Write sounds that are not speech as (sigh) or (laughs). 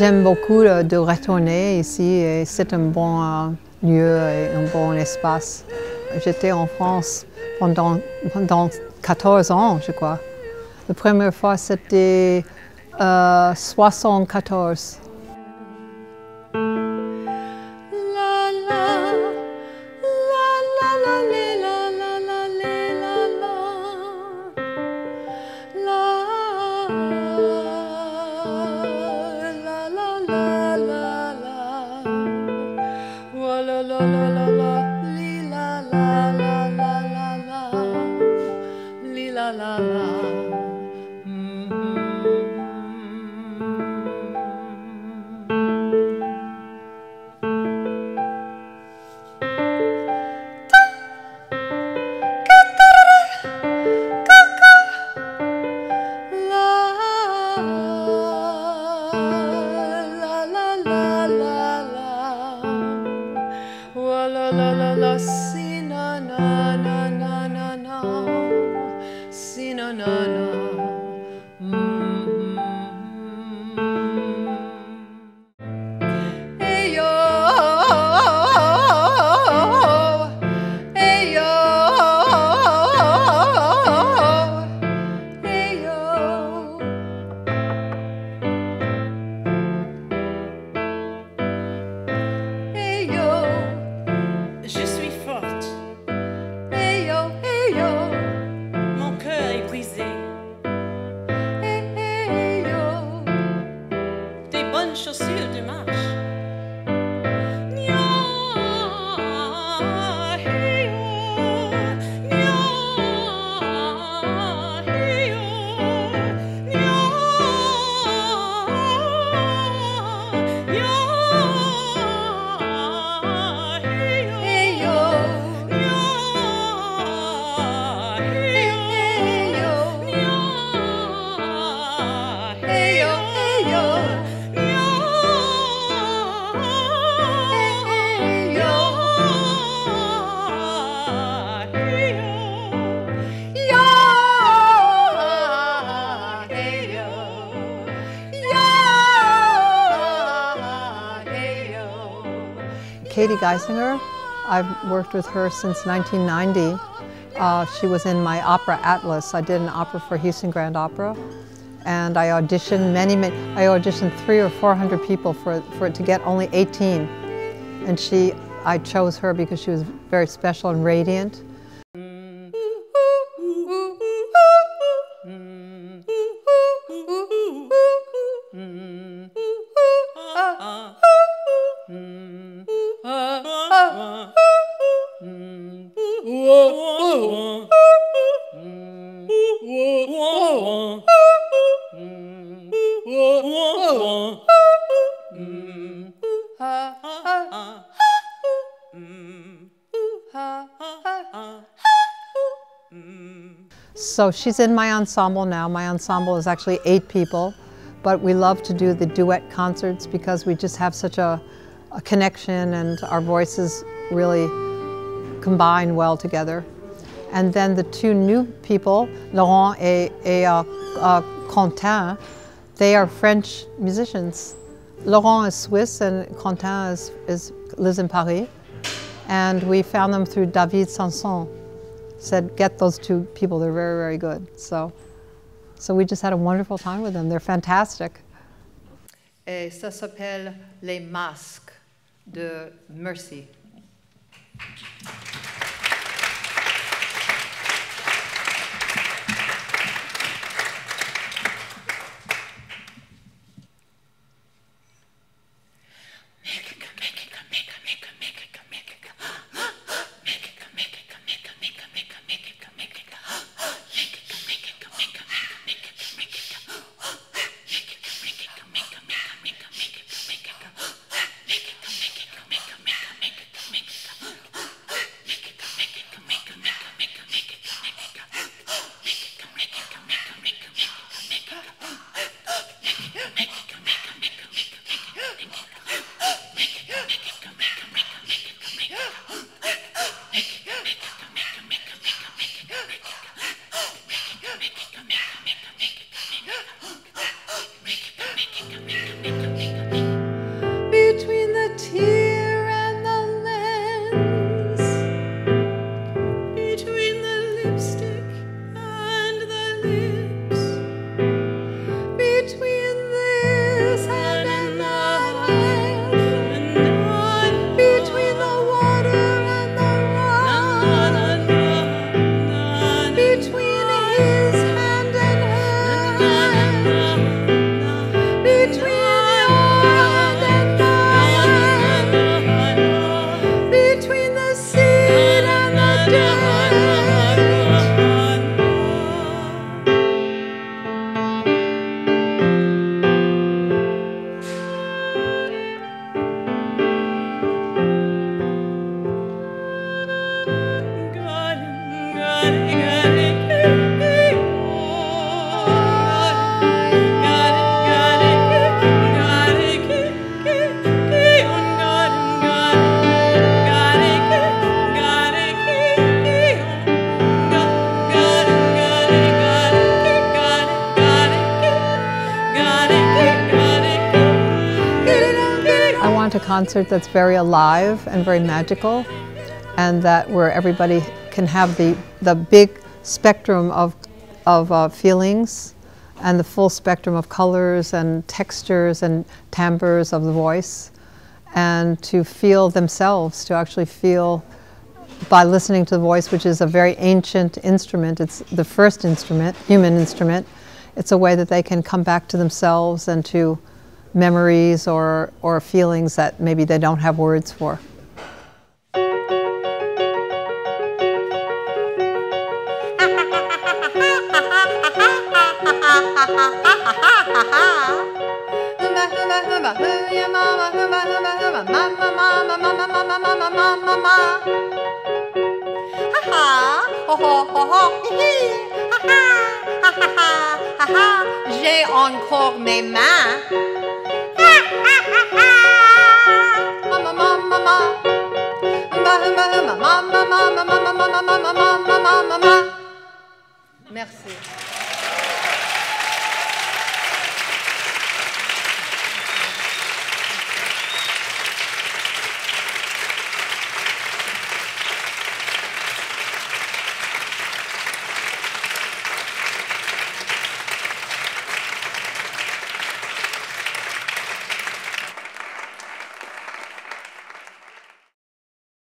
J'aime beaucoup euh, de retourner ici et c'est un bon euh, lieu et un bon espace. J'étais en France pendant, pendant 14 ans, je crois. La première fois, c'était euh, 74. la la la. Je Katie Geissinger, I've worked with her since 1990. Uh, she was in my opera Atlas. I did an opera for Houston Grand Opera. And I auditioned many, many, I auditioned three or 400 people for, for it to get only 18. And she, I chose her because she was very special and radiant. So she's in my ensemble now. My ensemble is actually eight people, but we love to do the duet concerts because we just have such a, a connection and our voices really combine well together. And then the two new people, Laurent et uh, uh, Quentin, they are French musicians. Laurent is Swiss and Quentin is, is, lives in Paris. And we found them through David Sanson said, get those two people, they're very, very good. So, so we just had a wonderful time with them. They're fantastic. Et ça s'appelle Les Masques de Mercy. Concert that's very alive and very magical, and that where everybody can have the, the big spectrum of, of uh, feelings and the full spectrum of colors and textures and timbres of the voice, and to feel themselves, to actually feel by listening to the voice, which is a very ancient instrument. It's the first instrument, human instrument. It's a way that they can come back to themselves and to memories or, or feelings that maybe they don't have words for. (laughs) J'ai encore mes mains. Merci.